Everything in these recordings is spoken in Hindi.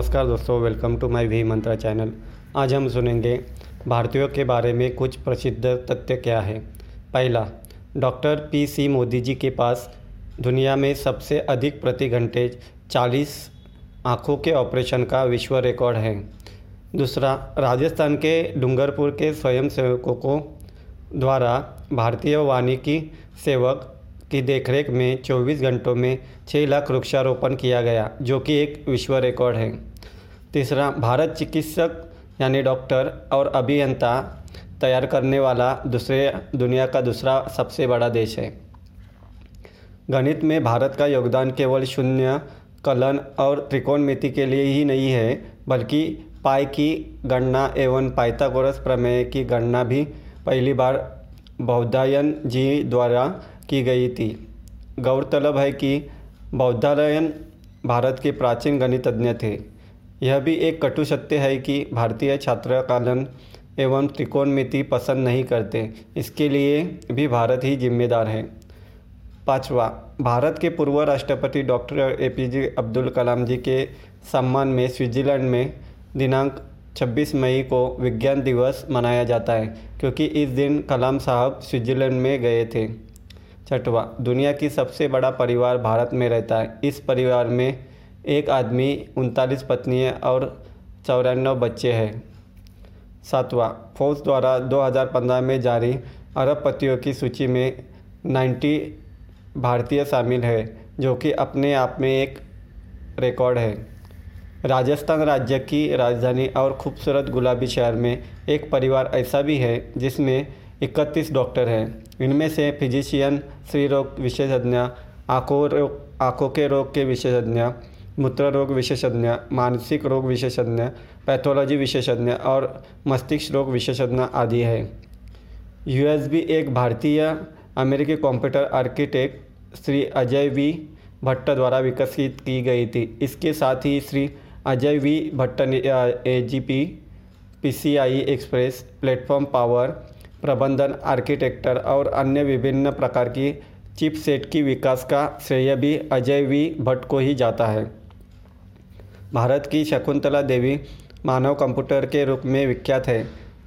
नमस्कार दोस्तों welcome to my V Mantra channel आज हम सुनेंगे भारतीयों के बारे में कुछ प्रसिद्ध तथ्य क्या है। पहला, doctor P C Modi ji के पास दुनिया में सबसे अधिक प्रति घंटे 40 आँखों के ऑपरेशन का विश्व रिकॉर्ड है। दूसरा, राजस्थान के डूंगरपुर के स्वयंसेवकों को द्वारा भारतीय वानिकी सेवक की देखरेख में 24 घंटों में 6 लाख वृक्षारोपण किया गया, जो कि एक विश्व रिकॉर्ड है। तीसरा, भारत चिकित्सक यानी डॉक्टर और अभियंता तैयार करने वाला दूसरे दुनिया का दूसरा सबसे बड़ा देश है। गणित में भारत का योगदान केवल शून्य, कलन और त्रिकोणमिति के लिए ही नहीं है, बल्कि पाई की गणना एवं पाइथागोरस प्रमेय की गणना भी पहली बार बौद्धायन जी द्वारा की गई थी। गौरतलब है कि बौद्धायन भारत के प्राचीन गणितज्ञ थे। यह भी एक कटु सत्य है कि भारतीय छात्र कालन एवं त्रिकोणमिति पसंद नहीं करते। इसके लिए भी भारत ही जिम्मेदार है। पांचवा, भारत के पूर्व राष्ट्रपति doctor A P J Abdul Kalam ji के सम्मान में स्विट्ज़रलैंड में दिनांक 26 मई को विज्ञान दिवस मनाया जाता है, क्योंकि इस दिन कलाम साहब स्विट्ज़रलैंड में गए थे। छठवा, दुनिया की सबसे बड़ा परिवार भारत में रहता है। इस परिवार में एक आदमी, उनतालीस पत्नियाँ और चौरानवे बच्चे हैं। सातवां फोर्स द्वारा 2015 में जारी अरबपतियों की सूची में 90 भारतीय शामिल है, जो कि अपने आप में एक रिकॉर्ड है। राजस्थान राज्य की राजधानी और खूबसूरत गुलाबी शहर में एक परिवार ऐसा भी है, जिसमें इकतीस डॉक्टर हैं। इनमें से फिजिशियन, स्त्री रोग विशेषज्ञ, आँखों रोग, आँखों के रोग के विशेषज्ञ मूत्र रोग विशेषज्ञ, मानसिक रोग विशेषज्ञ, पैथोलॉजी विशेषज्ञ और मस्तिष्क रोग विशेषज्ञ आदि है। यूएसबी एक भारतीय अमेरिकी computer architect Shri Ajay V. Bhatt द्वारा विकसित की गई थी। इसके साथ ही श्री अजय वी. भट्ट ने A G P P C I express, platform power, प्रबंधन आर्किटेक्टर और अन्य विभिन्न प्रकार की चिप सेट की विकास का श्रेय भी अजय वी. भट्ट को ही जाता है। भारत की शकुंतला देवी मानव कंप्यूटर के रूप में विख्यात है।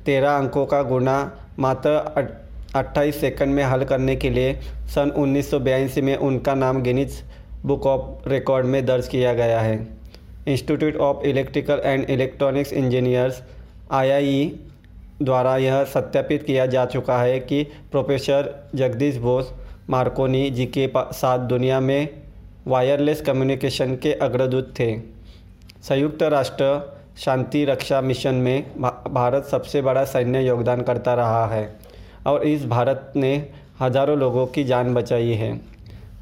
तेरह अंकों का गुणा मात्र अट्ठाईस सेकंड में हल करने के लिए सन उन्नीस सौ बयासी में उनका नाम गिनीज बुक ऑफ़ रिकॉर्ड में दर्ज किया गया है। Institute of electrical and electronics engineers I द्वारा यह सत्यापित किया जा चुका है कि प्रोफेसर जगदीश बोस मार्कोनी जी के साथ दुनिया में वायरलेस कम्युनिकेशन के अग्रदूत थे। संयुक्त राष्ट्र शांति रक्षा मिशन में भारत सबसे बड़ा सैन्य योगदान करता रहा है और इस भारत ने हज़ारों लोगों की जान बचाई है।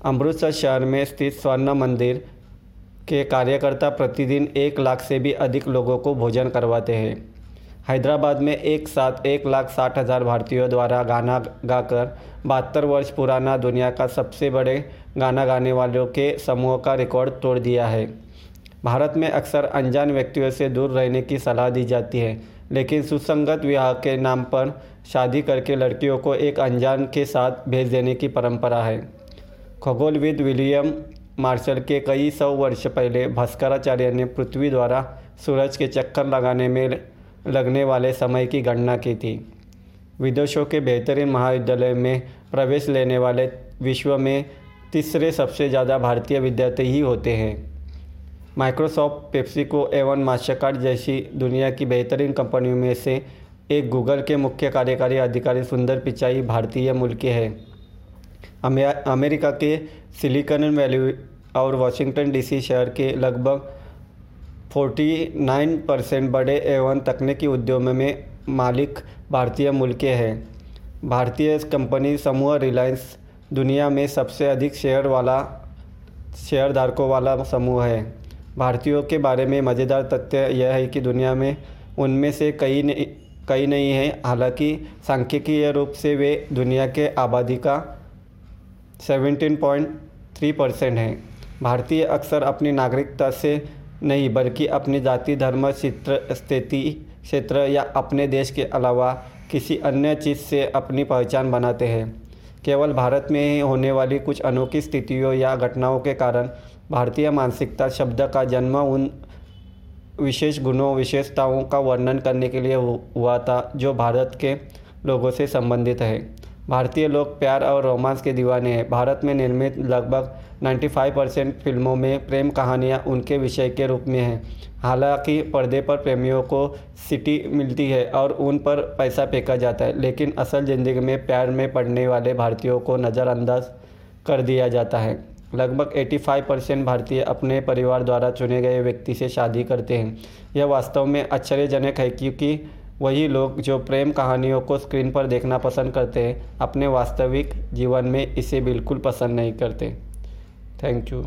अमृतसर शहर में स्थित स्वर्ण मंदिर के कार्यकर्ता प्रतिदिन एक लाख से भी अधिक लोगों को भोजन करवाते हैं। हैदराबाद में एक साथ एक लाख साठ हज़ार भारतीयों द्वारा गाना गाकर बहत्तर वर्ष पुराना दुनिया का सबसे बड़े गाना गाने वालों के समूह का रिकॉर्ड तोड़ दिया है। भारत में अक्सर अनजान व्यक्तियों से दूर रहने की सलाह दी जाती है, लेकिन सुसंगत विवाह के नाम पर शादी करके लड़कियों को एक अनजान के साथ भेज देने की परंपरा है। खगोलविद विलियम मार्शल के कई सौ वर्ष पहले भास्कराचार्य ने पृथ्वी द्वारा सूरज के चक्कर लगाने में लगने वाले समय की गणना की थी। विदेशों के बेहतरीन महाविद्यालय में प्रवेश लेने वाले विश्व में तीसरे सबसे ज़्यादा भारतीय विद्यार्थी ही होते हैं। माइक्रोसॉफ्ट, पेप्सिको, एवं मास्टरकार्ड जैसी दुनिया की बेहतरीन कंपनियों में से एक गूगल के मुख्य कार्यकारी अधिकारी सुंदर पिचाई भारतीय मूल के हैं। अमेरिका के सिलिकॉन वैली और वाशिंगटन डीसी शहर के लगभग 49 परसेंट बड़े एवं तकनीकी उद्योगों में मालिक भारतीय मूल के हैं। भारतीय कंपनी समूह रिलायंस दुनिया में सबसे अधिक शेयर वाला, शेयरधारकों वाला समूह है। भारतीयों के बारे में मज़ेदार तथ्य यह है कि दुनिया में उनमें से कई नहीं कई नहीं है। हालाँकि सांख्यिकीय रूप से वे दुनिया के आबादी का 17.3 परसेंट हैं। भारतीय अक्सर अपनी नागरिकता से नहीं, बल्कि अपनी जाति, धर्म, क्षेत्र, स्थिति, क्षेत्र या अपने देश के अलावा किसी अन्य चीज़ से अपनी पहचान बनाते हैं। केवल भारत में ही होने वाली कुछ अनोखी स्थितियों या घटनाओं के कारण भारतीय मानसिकता शब्द का जन्म उन विशेष गुणों, विशेषताओं का वर्णन करने के लिए हुआ था, जो भारत के लोगों से संबंधित है। भारतीय लोग प्यार और रोमांस के दीवाने हैं। भारत में निर्मित लगभग 95 परसेंट फ़िल्मों में प्रेम कहानियाँ उनके विषय के रूप में हैं। हालाँकि पर्दे पर प्रेमियों को सिटी मिलती है और उन पर पैसा फेंका जाता है, लेकिन असल ज़िंदगी में प्यार में पड़ने वाले भारतीयों को नज़रअंदाज कर दिया जाता है। लगभग 85 परसेंट भारतीय अपने परिवार द्वारा चुने गए व्यक्ति से शादी करते हैं। यह वास्तव में आश्चर्यजनक है क्योंकि वही लोग जो प्रेम कहानियों को स्क्रीन पर देखना पसंद करते हैं, अपने वास्तविक जीवन में इसे बिल्कुल पसंद नहीं करते। Thank you.